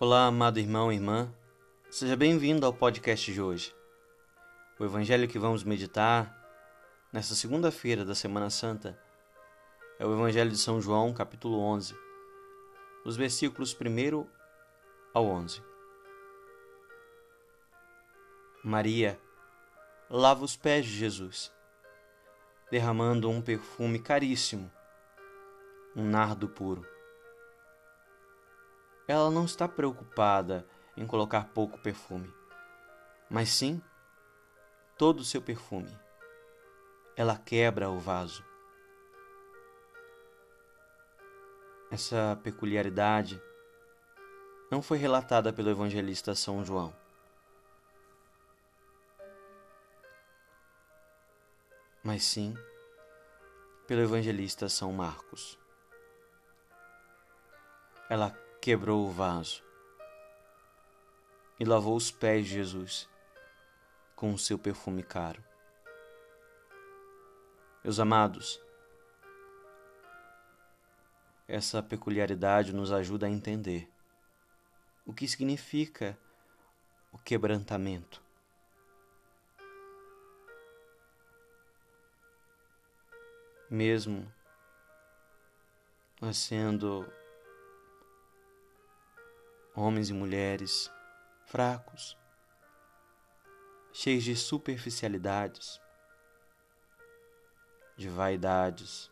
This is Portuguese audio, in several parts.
Olá, amado irmão e irmã. Seja bem-vindo ao podcast de hoje. O evangelho que vamos meditar nesta segunda-feira da Semana Santa é o Evangelho de São João, capítulo 11, os versículos 1 ao 11. Maria lava os pés de Jesus, derramando um perfume caríssimo, um nardo puro. Ela não está preocupada em colocar pouco perfume, mas sim todo o seu perfume. Ela quebra o vaso. Essa peculiaridade não foi relatada pelo evangelista São João. Mas sim pelo evangelista São Marcos. Ela quebrou o vaso e lavou os pés de Jesus com o seu perfume caro. Meus amados, essa peculiaridade nos ajuda a entender o que significa o quebrantamento. Mesmo nós sendo homens e mulheres fracos, cheios de superficialidades, de vaidades.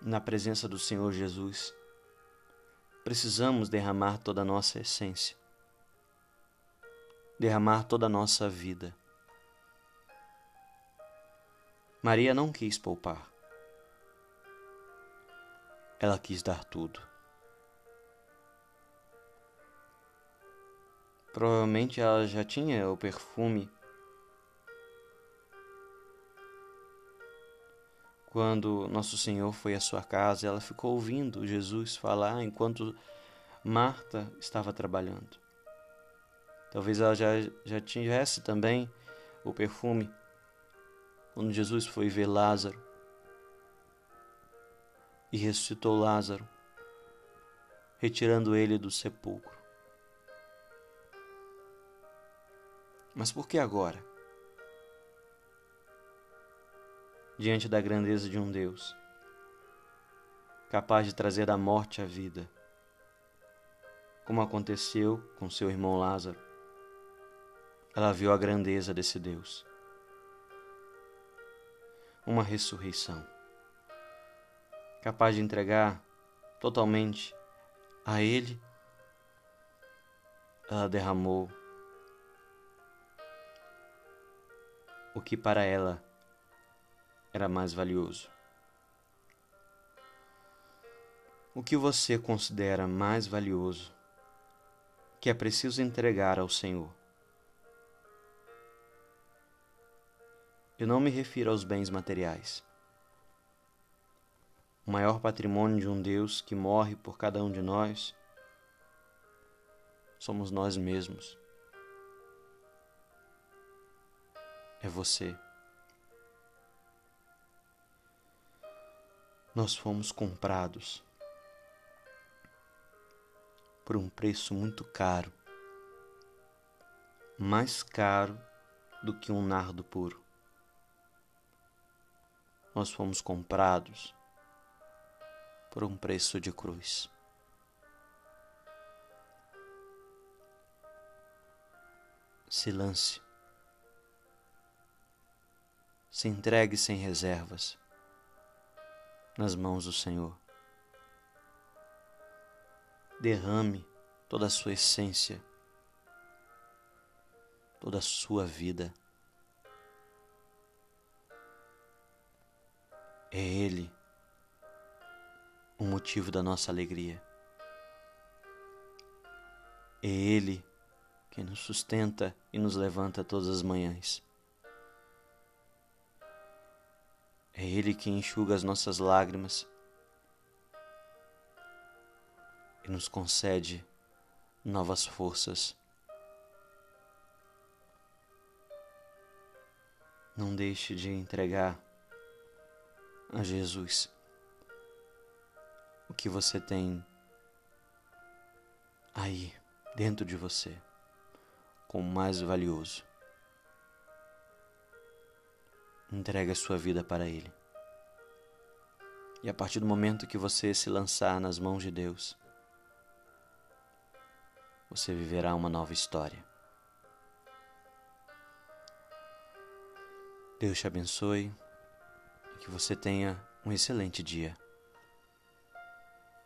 Na presença do Senhor Jesus, precisamos derramar toda a nossa essência, derramar toda a nossa vida. Maria não quis poupar, ela quis dar tudo. Provavelmente ela já tinha o perfume. Quando Nosso Senhor foi à sua casa, ela ficou ouvindo Jesus falar enquanto Marta estava trabalhando. Talvez ela já, já tivesse também o perfume quando Jesus foi ver Lázaro e ressuscitou Lázaro, retirando ele do sepulcro. Mas por que agora? Diante da grandeza de um Deus, capaz de trazer da morte à vida, como aconteceu com seu irmão Lázaro, ela viu a grandeza desse Deus. Uma ressurreição, capaz de entregar totalmente a Ele, ela derramou o que para ela era mais valioso. O que você considera mais valioso que é preciso entregar ao Senhor? Eu não me refiro aos bens materiais. O maior patrimônio de um Deus que morre por cada um de nós somos nós mesmos. É você. Nós fomos comprados por um preço muito caro, mais caro do que um nardo puro. Nós fomos comprados por um preço de cruz. Silêncio se entregue sem reservas nas mãos do Senhor. Derrame toda a sua essência, toda a sua vida. É Ele o motivo da nossa alegria. É Ele que nos sustenta e nos levanta todas as manhãs. É Ele que enxuga as nossas lágrimas e nos concede novas forças. Não deixe de entregar a Jesus o que você tem aí, dentro de você, como mais valioso. Entregue a sua vida para Ele. E a partir do momento que você se lançar nas mãos de Deus, você viverá uma nova história. Deus te abençoe e que você tenha um excelente dia.